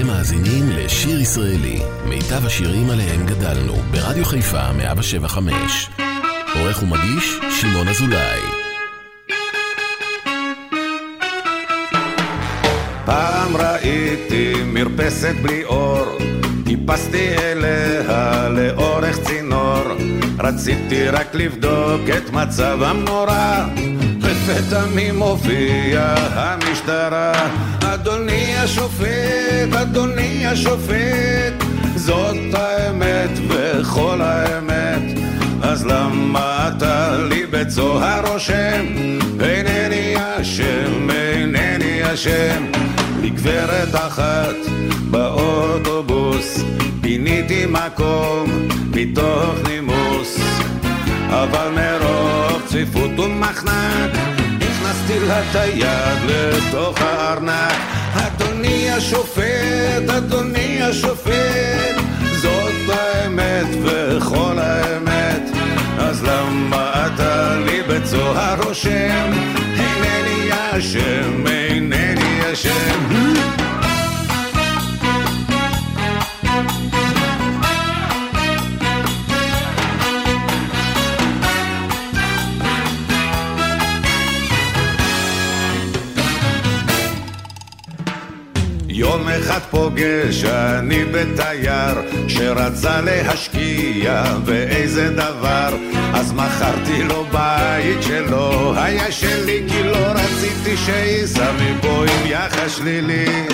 אתם מאזינים לשיר ישראלי, מיטב השירים עליהם גדלנו, ברדיו חיפה 175. עורך ומגיש, שמעון אזולאי. פעם ראיתי מרפסת בלי אור, טיפסתי אליה לאורך צינור, רציתי רק לבדוק את מצב המנורה. לפתע מי מופיע? המשטרה. אדוני השופט, אדוני השופט זאת האמת וכל האמת. אז למה אתה לי בצוהר רושם? אינני אשם, אינני אשם. לגברת אחת באוטובוס פיניתי מקום מתוך נימוס אבל מרוב צפיפות ומחנק הכנסתי לה את היד לתוך הארנק. אדוני השופט, אדוני השופט זאת האמת וכל האמת. אז למה אתה לי בצוהר רושם? אינני אשם, אינני אשם פוגש אני בתייר שרצה להשקיע באיזה דבר. אז מכרתי לו בית שלא היה שלי כי לא רציתי שייסע מפה עם יחס שלילי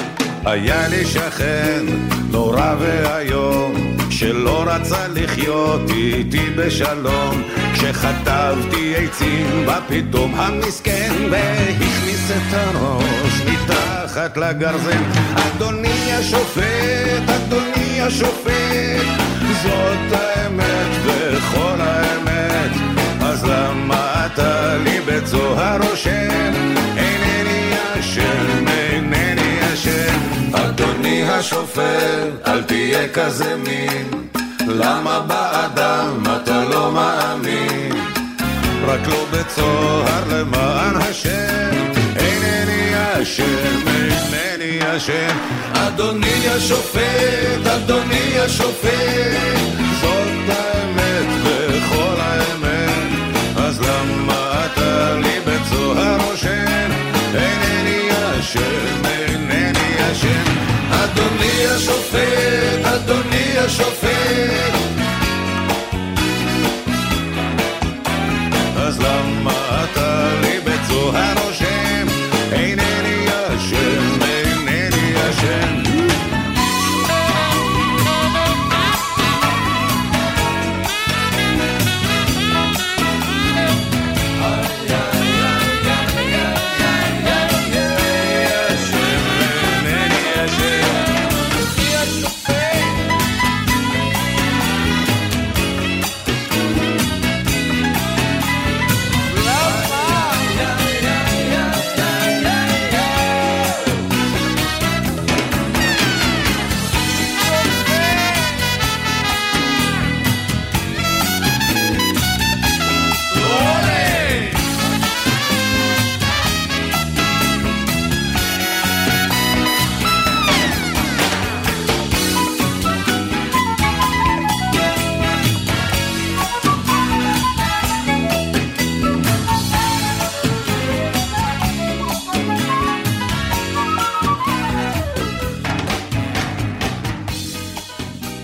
היה לי שכן נורא ואיום שלא רצה לחיות איתי בשלום. כשחטבתי עצים בפתאום המסכן והכניס את הראש מתחת לגרזן. אדוני השופט, אדוני השופט זאת האמת וכל האמת אז למה אתה לי בצוהר רושם השופט, אל תהיה כזה מין. למה באדם אתה לא מאמין? רק לא בצוהר למען השם. אינני אשם, אינני אשם. אדוני השופט, אדוני השופט. זאת האמת וכל האמת. אז למה אתה לי בצוהר רושם? אינני אשם, השופט, אדוני השופט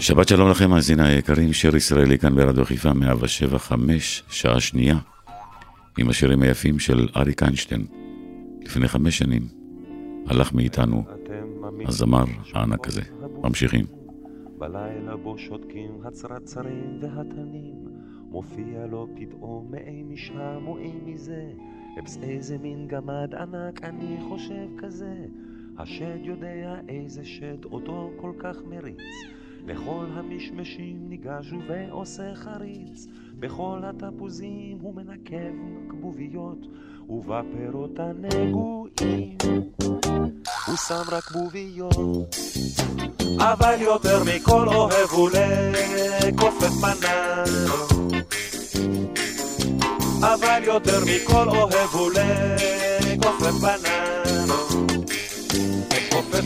שבת שלום לכם, מאזיני היקרים, שיר ישראלי כאן ברדיו חיפה 175, שעה שנייה, עם השירים היפים של אריק איינשטיין. לפני חמש שנים הלך מאיתנו הזמר הענק הזה. ממשיכים. בלילה בו שותקים הצרצרים והתנים, מופיע לו פתאום מאי משם או אי מזה, אפס איזה מין גמד ענק אני חושב כזה, השד יודע איזה שד אותו כל כך מריץ. לכל המשמשים ניגש ועושה חריץ, בכל התפוזים הוא מנקב כבוביות, ובפירות הנגועים הוא שם רק בוביות. אבל יותר מכל אוהב הוא לכופף פניו. אבל יותר מכל אוהב הוא לכופף פניו. לכופף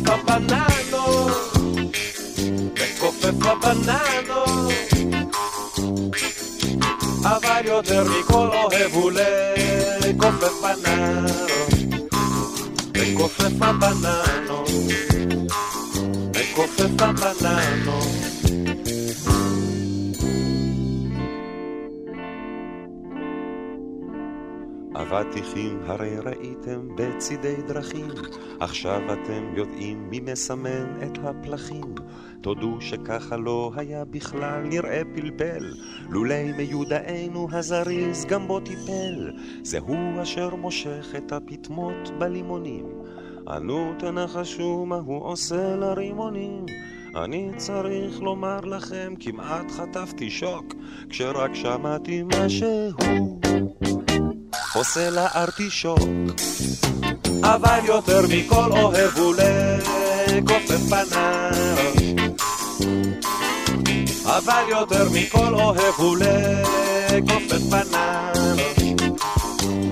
מכופף הבננות, מכופף הבננות, אבל יותר מכל אוהב הוא לכופף בננות, מכופף הבננות, מכופף הבננות. אבטיחים הרי ראיתם בצידי דרכים, עכשיו אתם יודעים מי מסמן את הפלחים. תודו שככה לא היה בכלל נראה פלפל, לולי מיודענו הזריז גם בו טיפל. זהו אשר מושך את הפטמות בלימונים. ענו תנחשו מה הוא עושה לרימונים. אני צריך לומר לכם, כמעט חטפתי שוק, כשרק שמעתי משהו. עושה לה ארטישוק. אבל יותר מכל אוהב הוא לכופף פניו. אבל יותר מכל אוהב הוא לכופף פניו.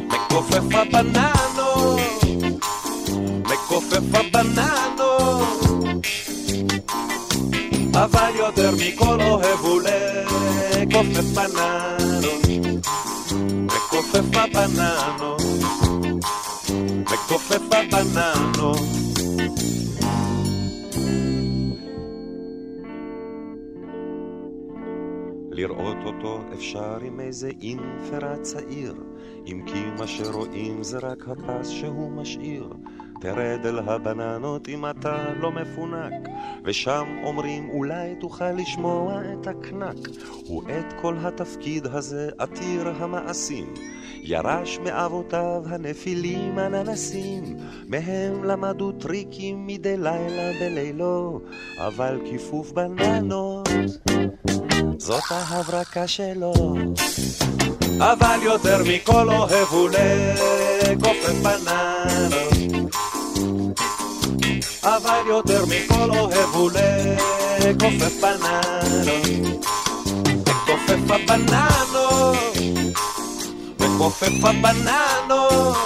מכופף הבננות, מכופף הבננות. אבל יותר מכל אוהב הוא לכופף בננות. מכופף הבננות, מכופף הבננות. לראות אותו אפשר עם איזה אינפרה צעיר, אם כי מה שרואים זה רק הפס שהוא משאיר. תרד אל הבננות אם אתה לא מפונק, ושם אומרים אולי תוכל לשמוע את הקנק. ואת כל התפקיד הזה עתיר המעשים, ירש מאבותיו הנפילים הננסים, מהם למדו טריקים מדי לילה בלילו, אבל כיפוף בננות, זאת ההברקה שלו. אבל יותר מכל אוהב הוא לכופף בננות. אבל יותר מכל אוהב הוא לכופף בננות. מכופף הבננות, מכופף הבננות.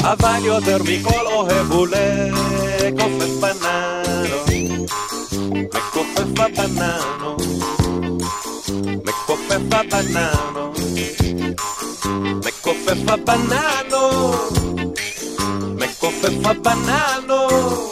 אבל יותר מכל אוהב הוא לכופף בננות. מכופף הבננות, מכופף הבננות. מכופף הבננות. with a banana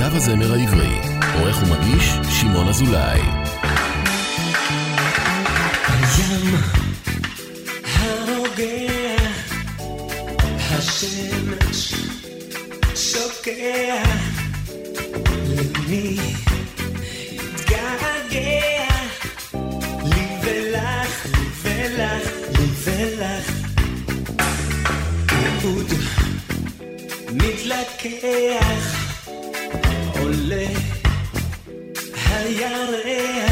מיטב הזמר העברי. עורך ומגיש, שמעון אזולאי. הים מתלקח, lonely. Hey, yeah,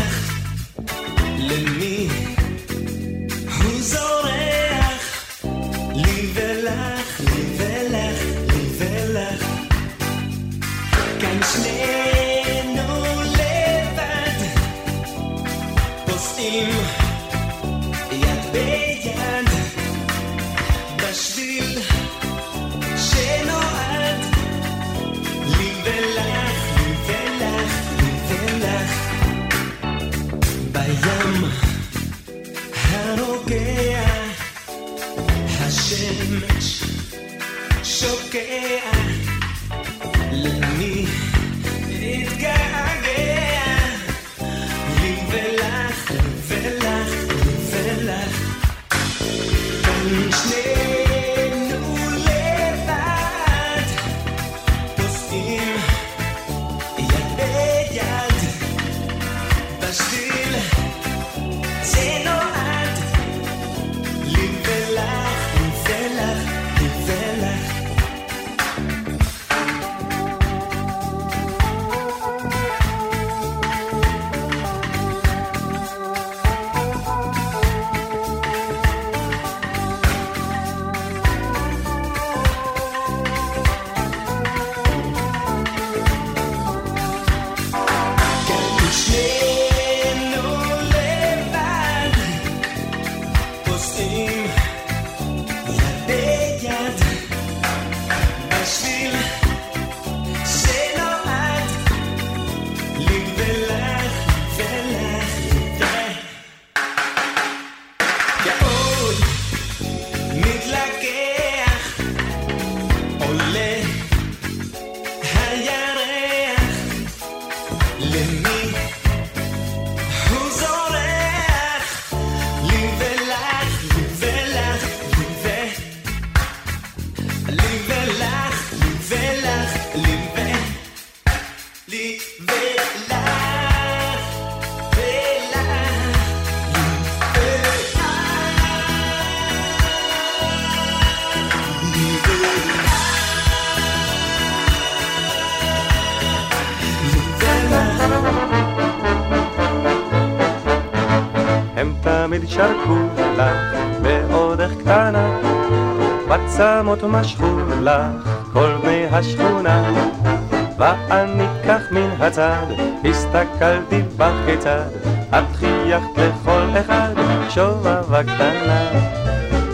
הצד, הסתכלתי בך כיצד, את חייכת לכל אחד, שובבה קטנה.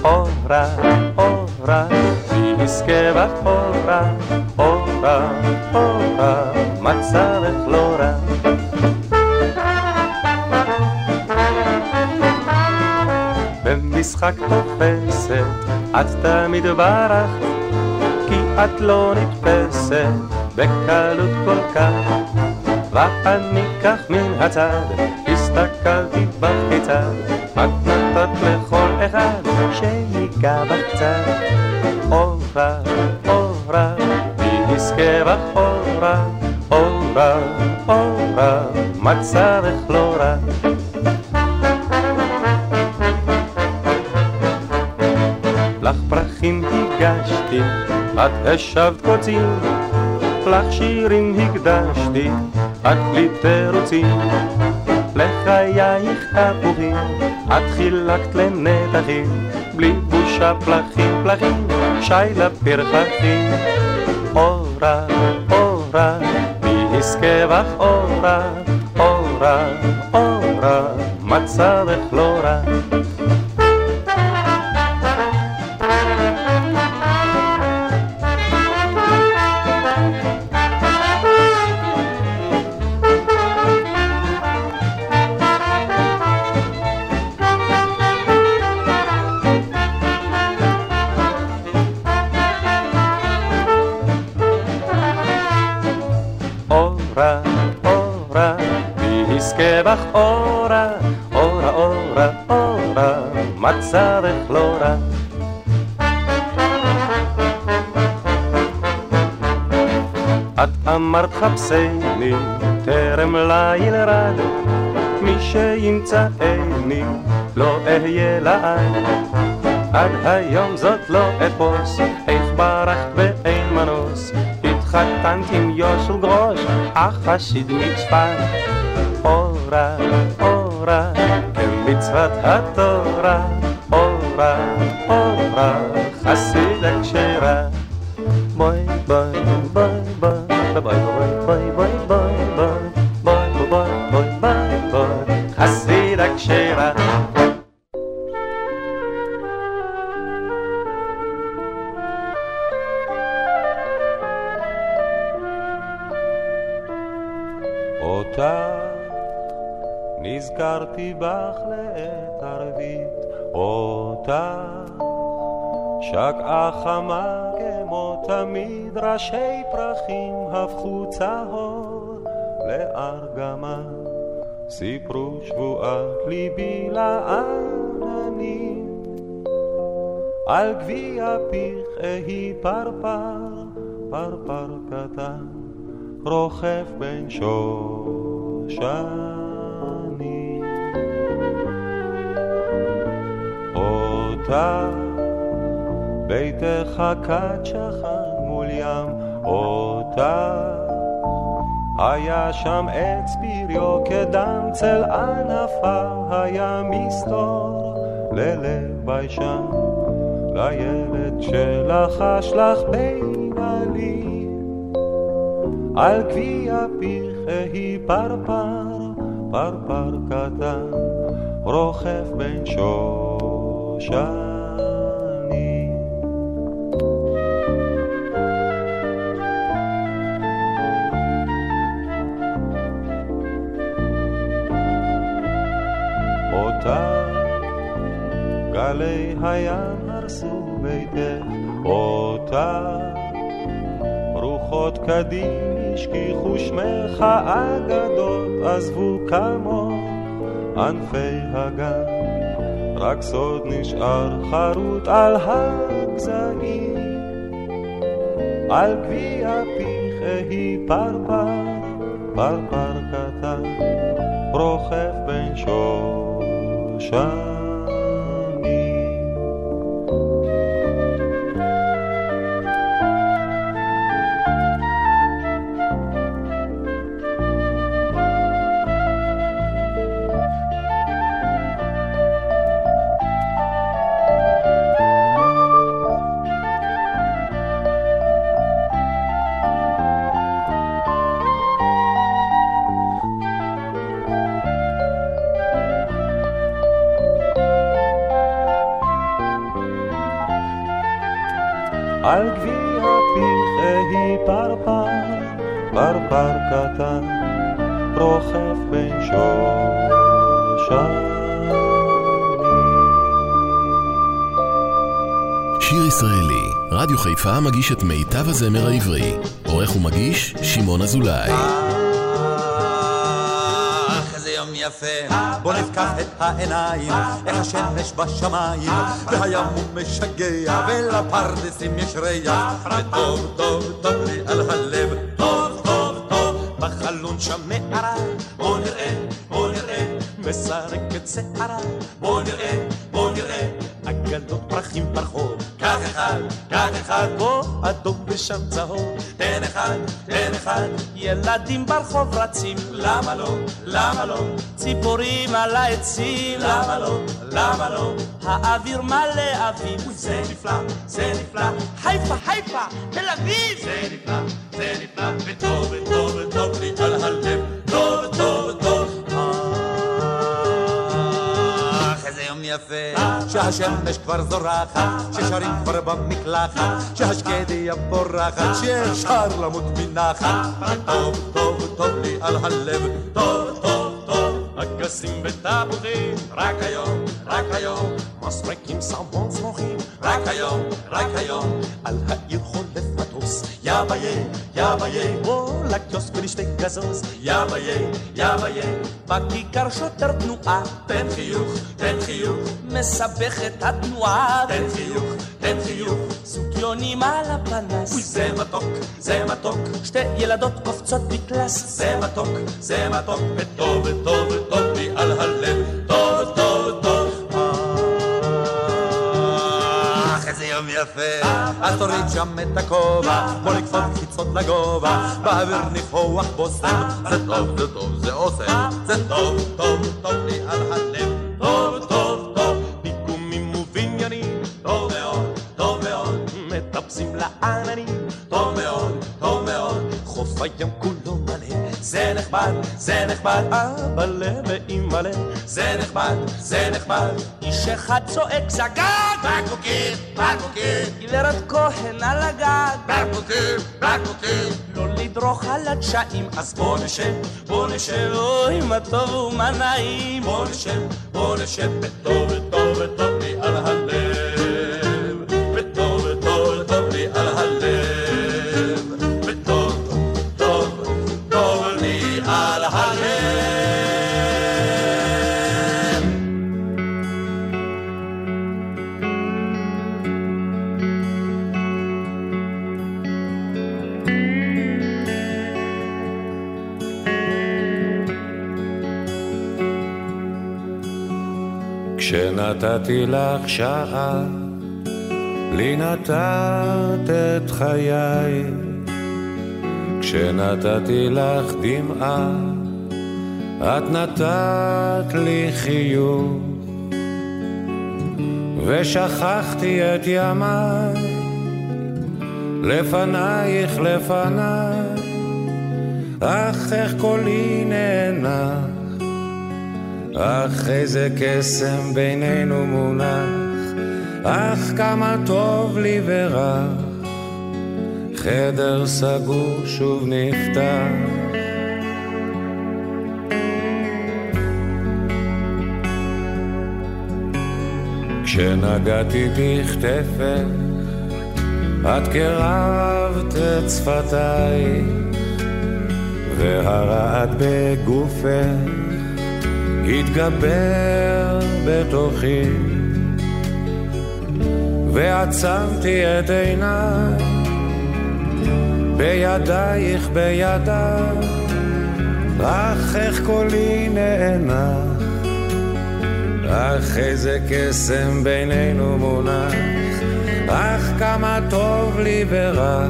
אורה, אורה, מי יזכה בך אורה, אורה, אורה, מצבך לא רע. במשחק תופסת, את תמיד ברחת, כי את לא נתפסת בקלות כל כך. ואני כך מן הצד, הסתכלתי בך כיצד, את נתת לכל אחד שיגע בך קצת. אורה, אורה, מי יזכה בך אורה, אורה, אורה, מצבך לא רע. לך פרחים הגשתי, את השבת קוצים, לך שירים הקדשתי, את בלי תירוצים. לחייך תפוחים, את חילקת לנתחים, בלי בושה פלחים פלחים, שי לפרחחים. אורה, אורה, מי יזכה בך אורה, אורה, אורה, מצבך לא רע. אורה, אורה, אורה, אורה, מצבך לא רע. את אמרת חפשני, טרם ליל רד, מי שימצאני, לא אהיה לעד. עד היום זאת לא אפוס, איך ברחת ואין מנוס, התחתנת עם יושל גרוש, החסיד מצפת. אורה, כמצוות התורה, אורה, אורה, חסיד הכשרה. בואי בואי בואי בואי בואי בואי בואי בואי בואי בואי חסיד הכשרה. אותה נזכרתי בך לעת ערבית, אותך שקעה חמה כמו תמיד, ראשי פרחים הפכו צהור לארגמה. סיפרו שבועת ליבי לעננים, על גביע פיך אהי פרפר, פרפר קטן, רוכב בין שושן. אותה ביתך כת שכן מול ים אותה היה שם עץ פריו כדם צל ענפיו. היה מסתור ללב ביישן לילד שלחש לך בין עלים על גביע פיך היא פרפר פרפר קטן. רוכב בין שושנים גלי הים הרסו ביתך אותה. רוחות קדים השכיחו שמך אגדות עזבו כמוך ענפי הגן. רק סוד נשאר חרוט על הגזעים על גביע פיך היא פרפר פרפר קטן רוכב בין שושן חיפה מגיש את מיטב הזמר העברי. עורך ומגיש, שמעון אזולאי. יפה, בוא נפקח את העיניים, איך השמש בשמיים, והים הוא משגע, ולפרדסים יש ריח, וטוב טוב טוב לי על הלב, ושם צהוב, תן אחד, תן אחד. ילדים ברחוב רצים, למה לא? למה לא? ציפורים על העצים, למה לא? למה לא? האוויר מלא אביב. זה נפלא, זה נפלא. חיפה, חיפה, תל אביב! זה נפלא, זה נפלא, וטוב, שהשמש כבר זורחת, ששרים כבר במקלחת, שהשקדיה פורחת, שאפשר למות מנחת. טוב, טוב, טוב לי על הלב. טוב, טוב, טוב. אגסים ותפוחים, רק היום, רק היום, מסרקים סמבון צמוחים, רק היום, רק היום. על העיר חולף מטוס, יא ביה, יא ביה, בוא לקיוסק ולשתי גזוז, יא ביה, יא ביה. בכיכר שוטר תנועה, תן חיוך, תן חיוך, מסבך את התנועה, תן חיוך, תן חיוך. סוגיונים על הפנס, אוי, זה מתוק, זה מתוק, שתי ילדות קופצות בקלאס, זה מתוק, זה מתוק, וטוב, וטוב, וטוב לי על הלב. טוב, טוב, טוב. יום יפה. אז תוריד שם את הכובע, בוא לקפוץ קפיצות לגובה, באוויר ניחוח בושם. זה טוב, זה טוב, זה עושה. זה טוב, טוב, טוב לי על הלב. טוב, טוב, טוב. פיגומים ובניינים, טוב מאוד, טוב מאוד. מטפסים לעננים, טוב מאוד, טוב מאוד. חוף הים כולו זה נחמד, זה נחמד. אבאלה ואימא'לה, זה נחמד, זה נחמד. איש אחד צועק זגג, בקבוקים, בקבוקים, גברת כהן על הגג, בקבוקים, בקבוקים. לא לדרוך על הדשאים, אז בוא נשב, בוא נשב, אוי מה טוב ומה נעים, בוא נשב, בוא נשב, וטוב, וטוב, וטוב כשנתתי לך שעה, לי נתת את חיי. כשנתתי לך דמעה, את נתת לי חיוך. ושכחתי את ימיי, לפנייך לפניי, אך איך קולי נאנח. אך איזה קסם בינינו מונח, אך כמה טוב לי ורך, חדר סגור שוב נפתח. כשנגעתי בכתפך, את קרבת את שפתייך, והרעד בגופך התגבר בתוכי ועצמתי את עיניי בידייך בידיי אך איך קולי נאנח אך איזה קסם בינינו מונח אך כמה טוב לי ורע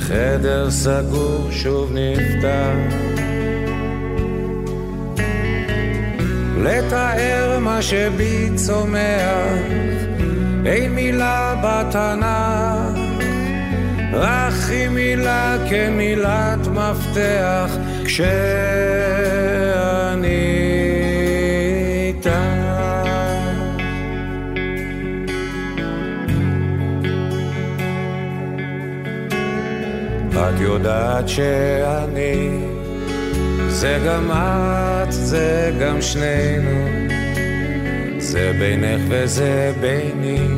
חדר סגור שוב נפתח לתאר מה שבי צומח, אין מילה בתנ"ך, רק היא מילה כמילת מפתח, כשאני איתך. את יודעת שאני זה גם את, זה גם שנינו, זה בינך וזה ביני,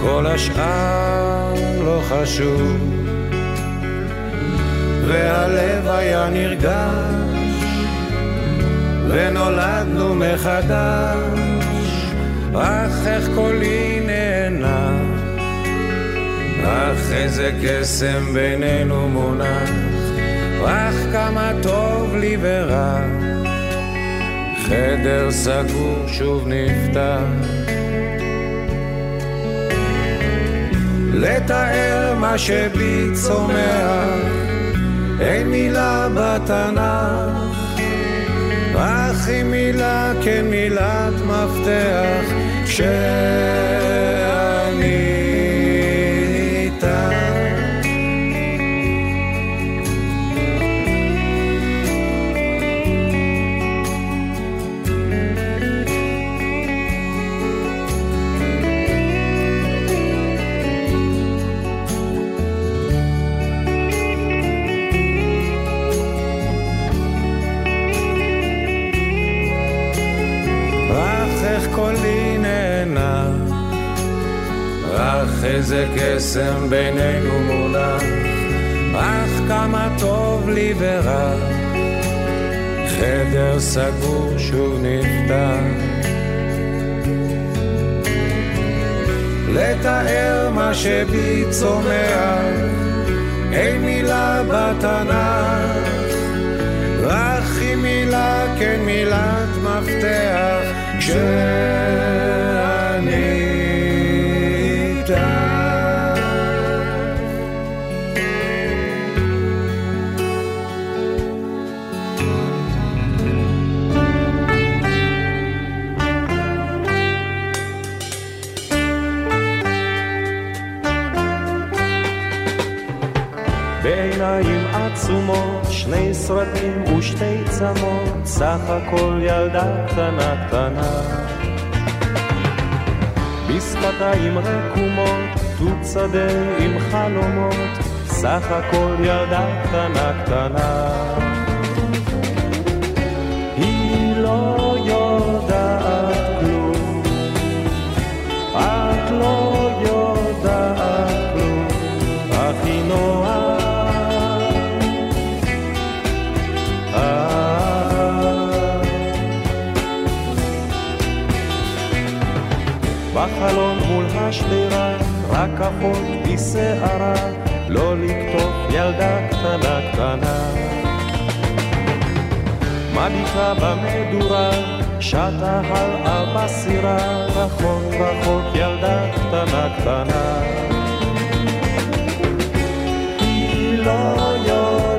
כל השאר לא חשוב. והלב היה נרגש, ונולדנו מחדש, אך איך קולי נאנח, אך איזה קסם בינינו מונח. אך כמה טוב לי ורע, חדר סגור שוב נפתח. לתאר מה שבי צומח, אין מילה בתנ"ך, אך היא מילה כן מילת מפתח, כשאני איזה קסם בינינו מונח, אך כמה טוב לי ורע, חדר סגור שוב נפתח. לתאר מה שבי צומח, אין מילה בתנ"ך, רק היא מילה כן מילת מפתח, כשאני שני סרטים ושתי צמות, סך הכל ילדה קטנה קטנה. בשפתיים רקומות, תות שדה עם חלומות, סך הכל ילדה קטנה קטנה. היא לא יודעת כלום, את לא מול השדרה, רק אחות בשערה, לא לקטוף ילדה קטנה קטנה. מביטה במדורה, שטה על ארבע סירה, רחוק רחוק ילדה קטנה קטנה. היא לא יודעת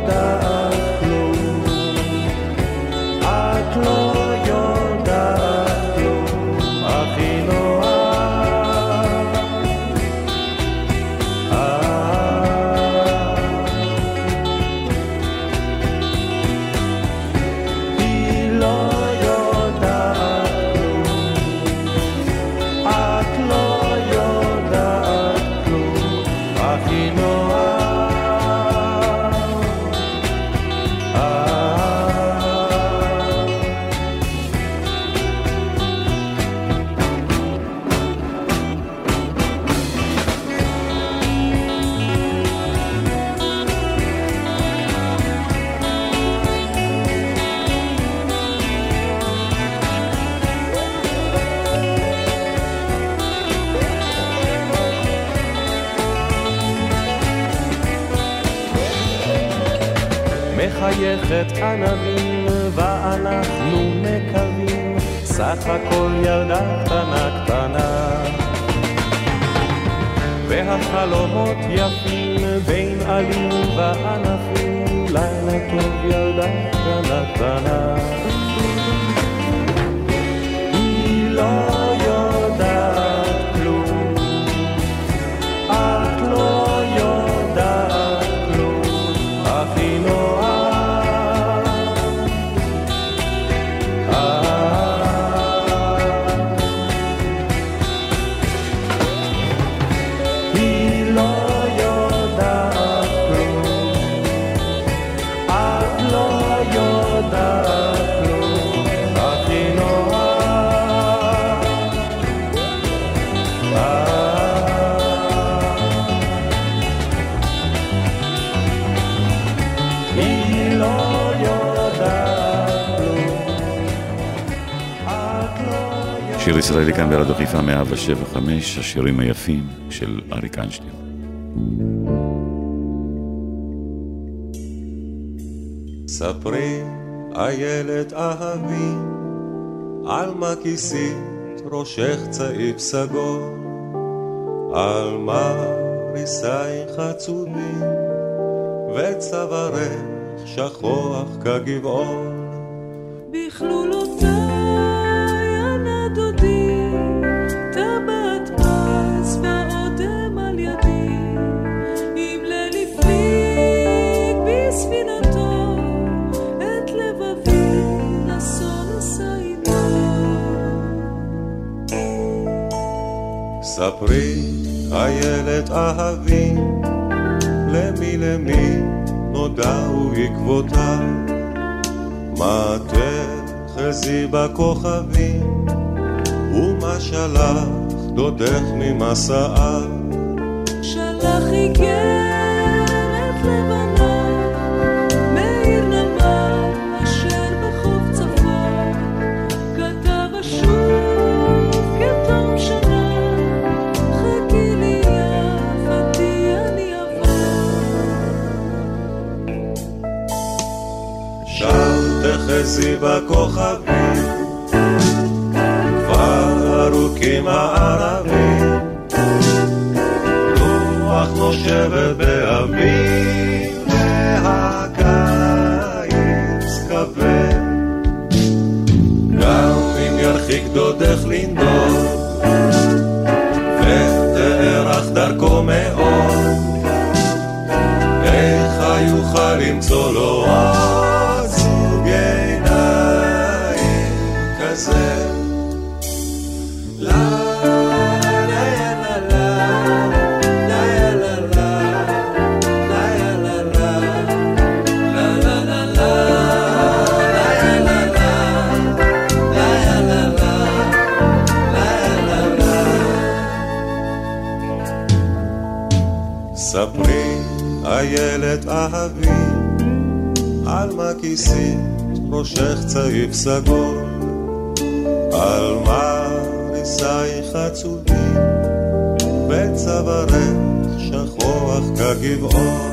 gonna ברדיו חיפה 175, השירים היפים של אריק איינשטיין. ספרי, איילת אהבי, על מה כיסית ראשך צעיף סגול, על מה ריסייך עצובים, וצווארך שכוח כגבעון. בכלול ספרי, איילת אהבי, למי למי נודעו עקבותיו? מה תחזי בכוכבים, ומה שלח דודך ממסעיו? שלח איגר בזיו הכוכבים, כבר ארוכים הערבים, רוח נושבת באוויר, והקיץ כבד. גם אם ירחיק דודך לנדוד, ותארך דרכו מאוד, איך היוכל למצוא לו אור? הזה. לה ספרי, איילת אהבי, על מה כיסית ראשך צעיף סגור. על מעריסייך עצובים, בצווארך שכוח כגבעון.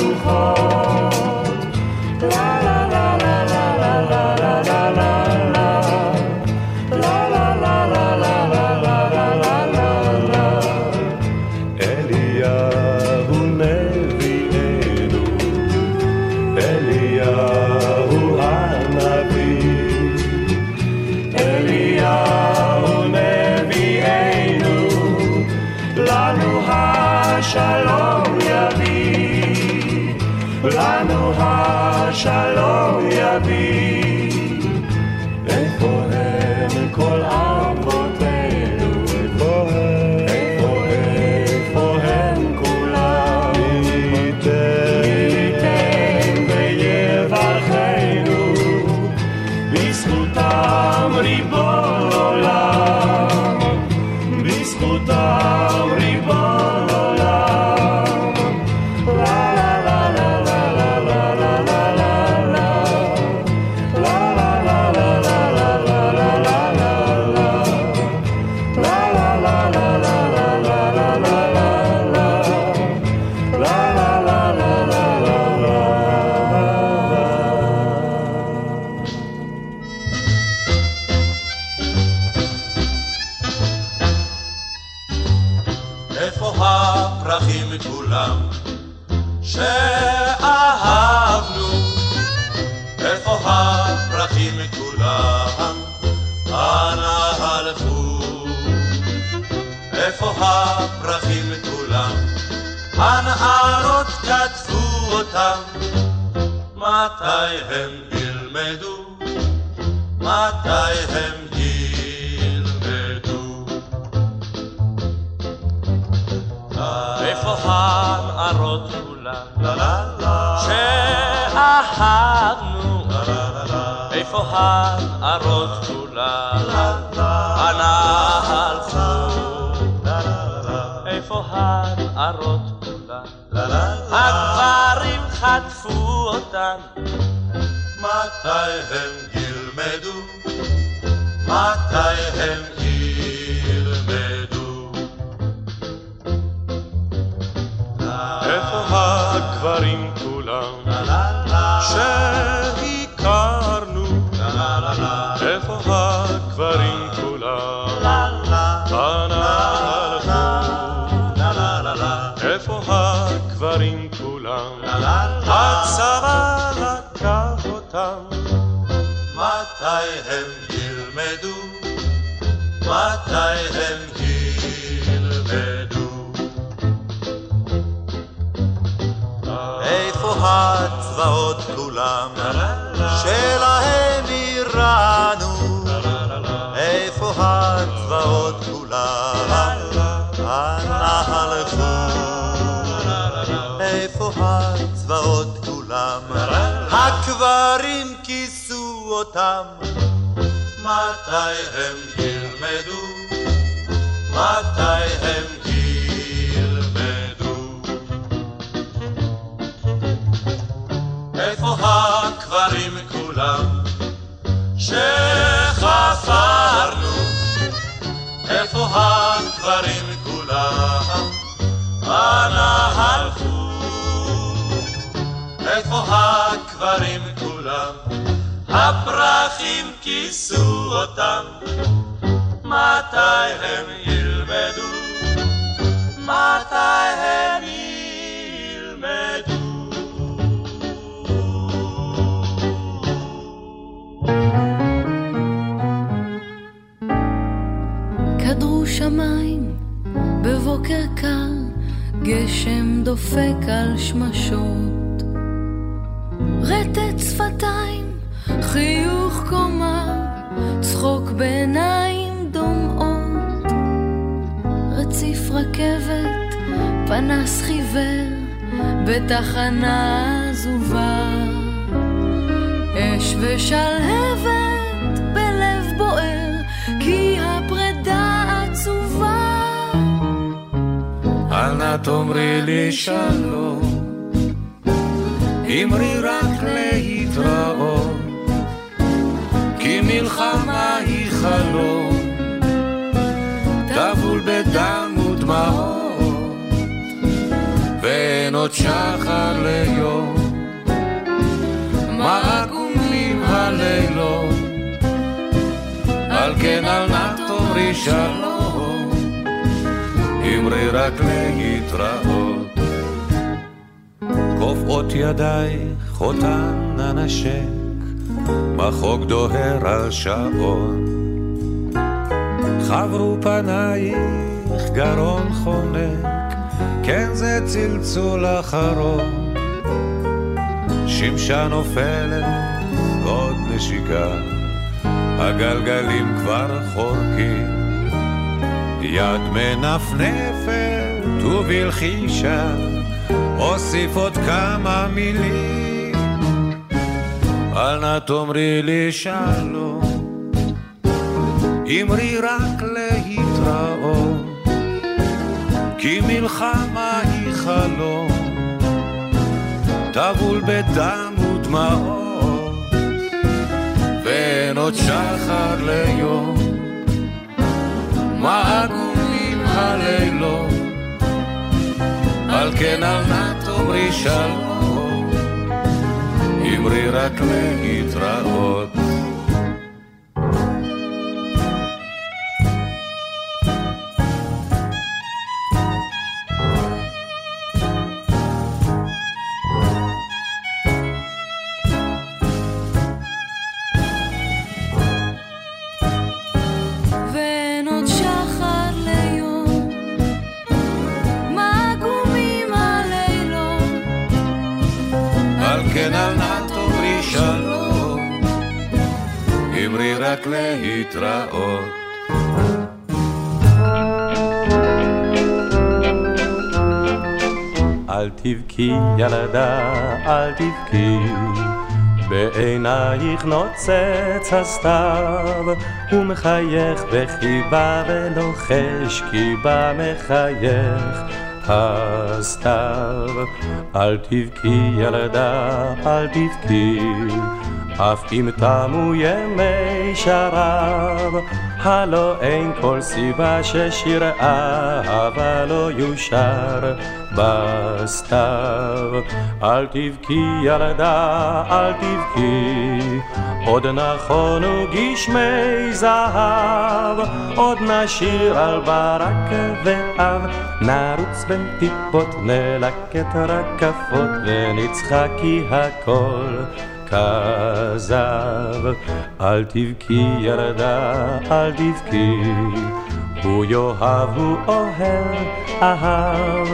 oh שהם ילמדו. איפה הנערות כולן שאהבנו? איפה הנערות כולן? אנא הלכו. איפה הנערות כולן? הגברים חטפו אותן. מתי הם ילמדו? Atayhem אותם, מתי הם ילמדו? מתי הם ילמדו? איפה הקברים כולם שחפרנו? איפה הקברים כולם? אנה הלכו? איפה הקברים כולם? הפרחים כיסו אותם, מתי הם ילמדו? מתי הם ילמדו? כדרו שמיים בבוקר קר, גשם דופק על שמשות. רטט שפתיים, חיוך קומה, צחוק בעיניים דומעות. רציף רכבת, פנס חיוור, בתחנה עזובה. אש ושלהבת בלב בוער, כי הפרידה עצובה. אל נא תאמרי לי שלום, אמרי רק להתראות, מלחמה היא חלום, טבול בדם ודמעות, ואין עוד שחר ליום, מה עגומים הלילות, על כן אל נא תאמרי שלום. אמרי רק להתראות. קופאות ידייך אותן אנשק, מחוג דוהר על שעון. חברו פנייך גרון חונק, כן זה צלצול אחרון. שמשה נופלת, עוד נשיקה, הגלגלים כבר חורקים. יד מנפנפת ובלחישה אוסיף עוד כמה מילים אל נא תאמרי לי שלום. אמרי רק להתראות כי מלחמה היא חלום. טבול בדם ודמעות ואין עוד שחר ליום. מה עגומים הלילות, על כן אל נא תאמרי שלום, אמרי רק להתראות. תבכי ילדה, אל תבכי, בעינייך נוצץ הסתיו, הוא מחייך בחיבה ולוחש כי בה מחייך הסתיו. אל תבכי ילדה, אל תבכי, אף אם תמו ימי שרב, הלא אין כל סיבה ששיר אהבה לא יושר בסתיו. אל תבכי ילדה, אל תבכי, עוד נכונו גשמי זהב, עוד נשיר על ברק ואב, נרוץ בין טיפות, נלקט רקפות, ונצחק כי הכל כזב. אל תבכי ילדה, אל תבכי, הוא יאהב, הוא אוהב, אהב.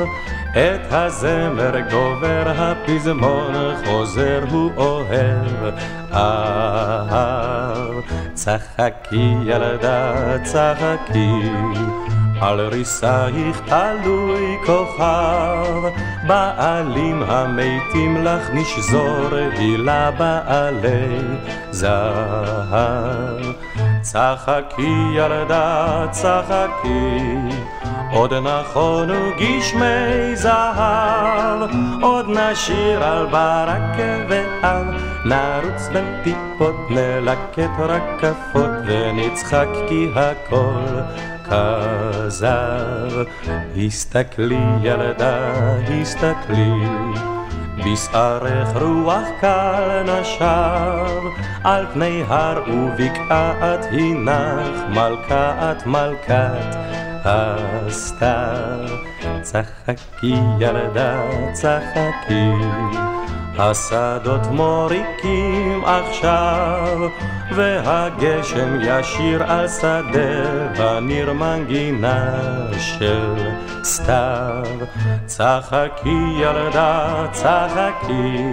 את הזמר גובר, הפזמון חוזר, הוא אוהב, אהב. צחקי ילדה צחקי על ריסייך תלוי כוכב, בעלים המתים לך נשזור הילה בעלי זהב. צחקי ילדה צחקי עוד נכונו גשמי זהב, עוד נשיר על ברק ואב, נרוץ בין טיפות, נלקט רקפות, ונצחק כי הכל כזב. הסתכלי ילדה, הסתכלי בשערך רוח קל נשב, על פני הר ובקעת הנך, מלכת מלכת הסתיו. צחקי ילדה, צחקי, השדות מוריקים עכשיו, והגשם ישיר על שדה בניר מנגינה של סתיו. צחקי ילדה, צחקי,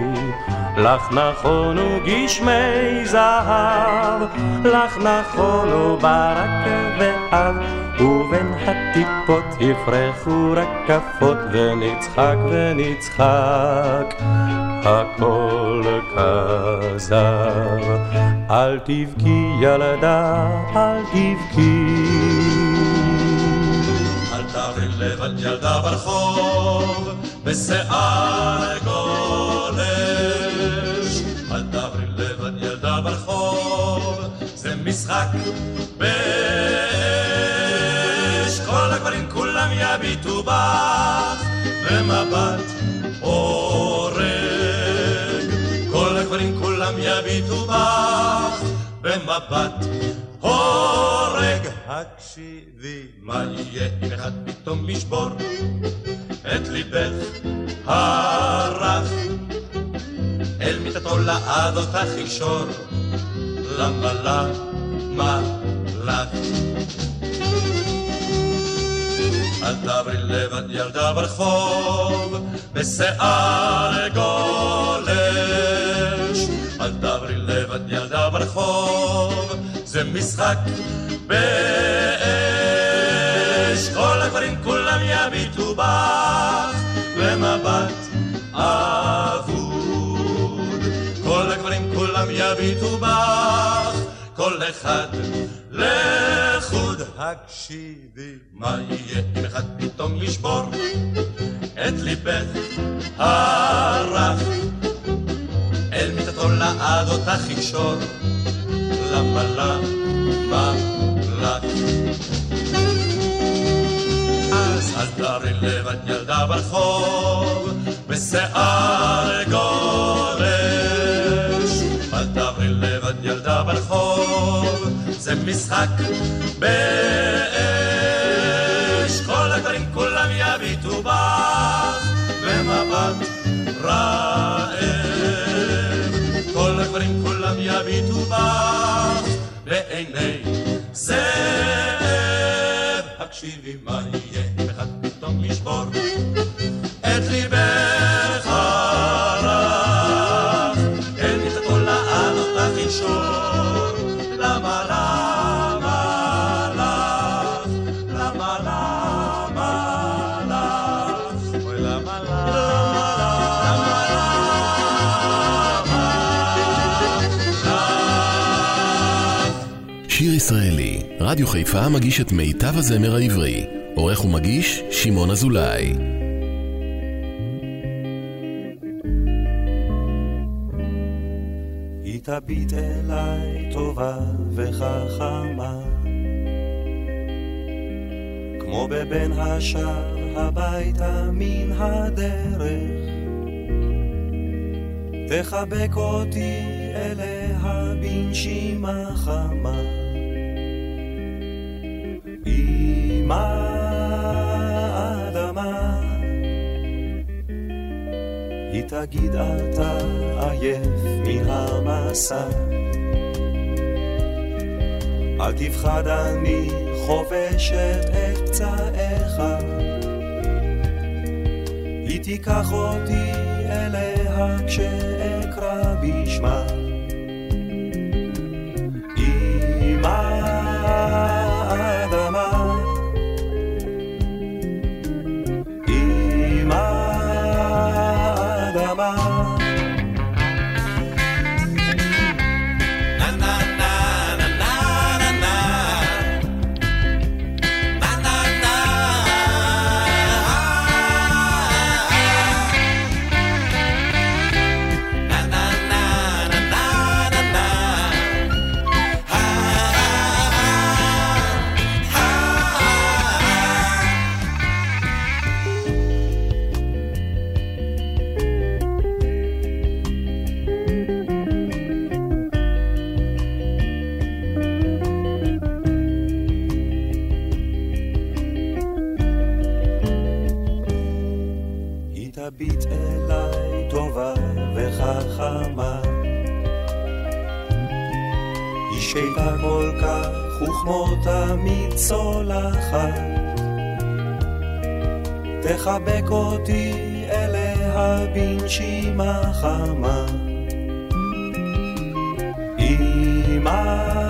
לך נכונו גשמי זהב, לך נכונו ברק ואב. ובין הטיפות יפרחו רקפות ונצחק ונצחק הכל כזב אל תבכי ילדה אל תבכי. אל תעברי לבד ילדה ברחוב בשיער גולש. אל תעברי לבד ילדה ברחוב זה משחק באש. כל הגברים כולם יביטו בך במבט כל הגברים כולם יביטו בך במבט הורג. הקשיבי מה יהיה אם אחד פתאום ישבור את ליבך הרך אל מיטתו לעד אותך ישור למה למה לך? אל תעברי לבד ילדה ברחוב בשיער גולש זה משחק באש. כל הגברים כולם יביטו בך במבט אבוד. כל הגברים כולם יביטו בך כל אחד לחוד. הקשיבי מה יהיה אם אחד פתאום ישבור את ליבך? הרך אל מיטתו לעד אותך יקשור ברחוב זה משחק באש כל הגברים כולם יביטו בך במבט רעב כל הגברים כולם יביטו בך בעיני זאב הקשיבי מה יהיה אחד פתאום ישבור את ליבך רדיו חיפה מגיש את מיטב הזמר העברי. עורך ומגיש, שמעון אזולאי. תביט אליי טובה וחכמה כמו בבן השב הביתה מן הדרך תחבק אותי אליה בנשימה חמה תגיד אתה עייף מן המסע אל תפחד אני חובשת את פצעיך היא תיקח אותי אליה כשאקרא בשמה חזקה, וכמותה מצולחת. תחבק אותי אליה בנשימה חמה. אמא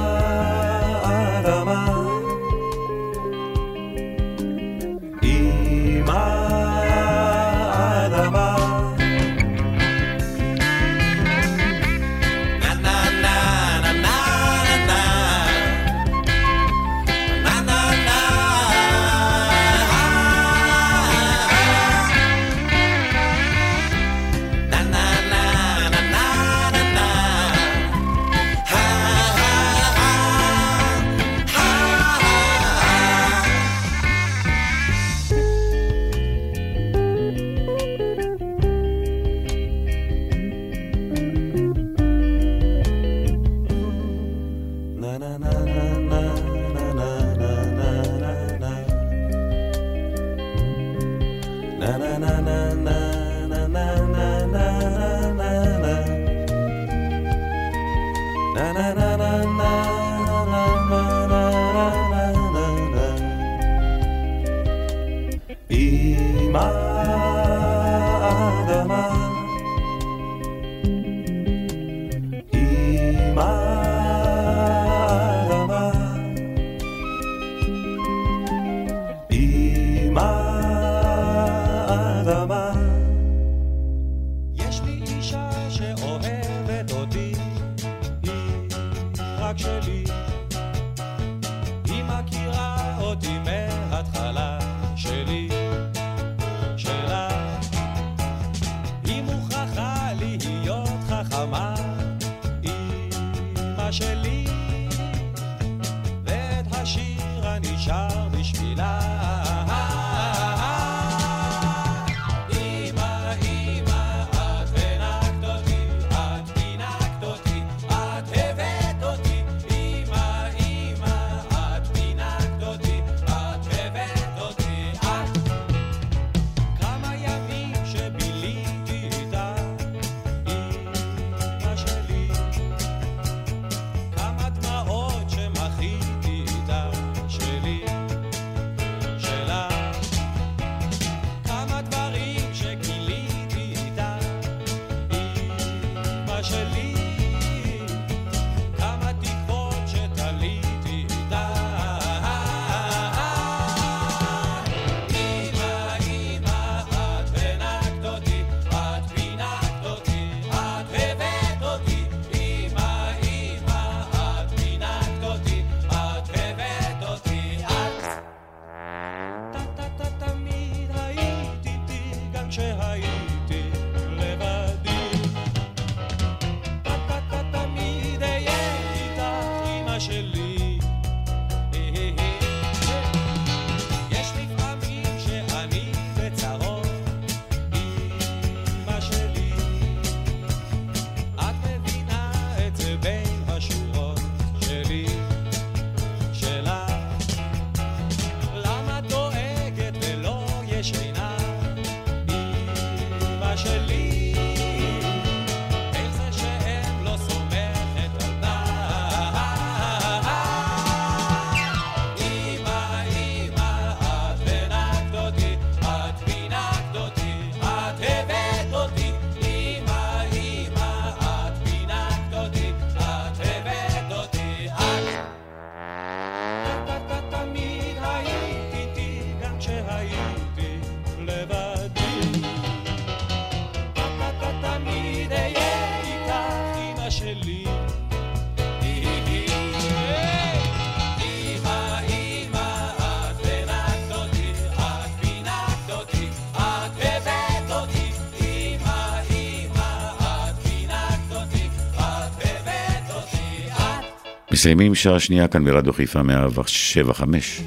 מסיימים שעה שנייה כאן ברדיו חיפה 175.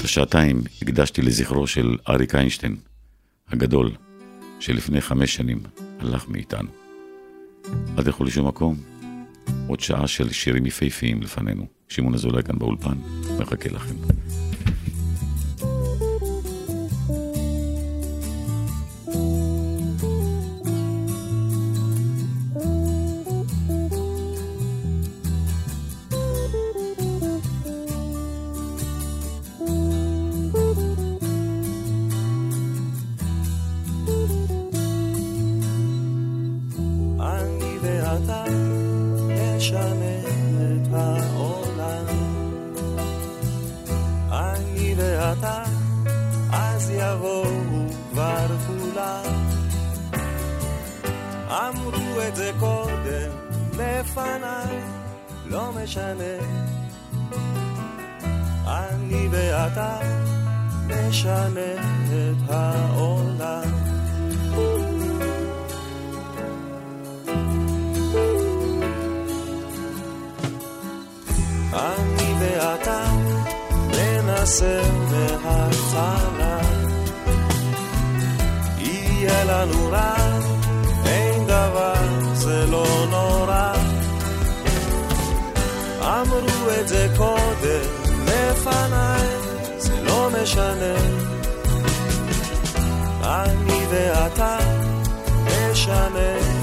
את השעתיים הקדשתי לזכרו של אריק איינשטיין הגדול, שלפני חמש שנים הלך מאיתנו. אל תלכו לשום מקום, עוד שעה של שירים יפהפיים לפנינו. שמעון אזולאי כאן באולפן, מחכה לכם. אמרו את זה קודם לפניי, לא משנה. אני ואתה נשנה את העולם. אני ואתה ננסה מההתחלה. יהיה לנו רע, אמרו את זה קודם לפניי, זה לא משנה. אני ואתה נשנה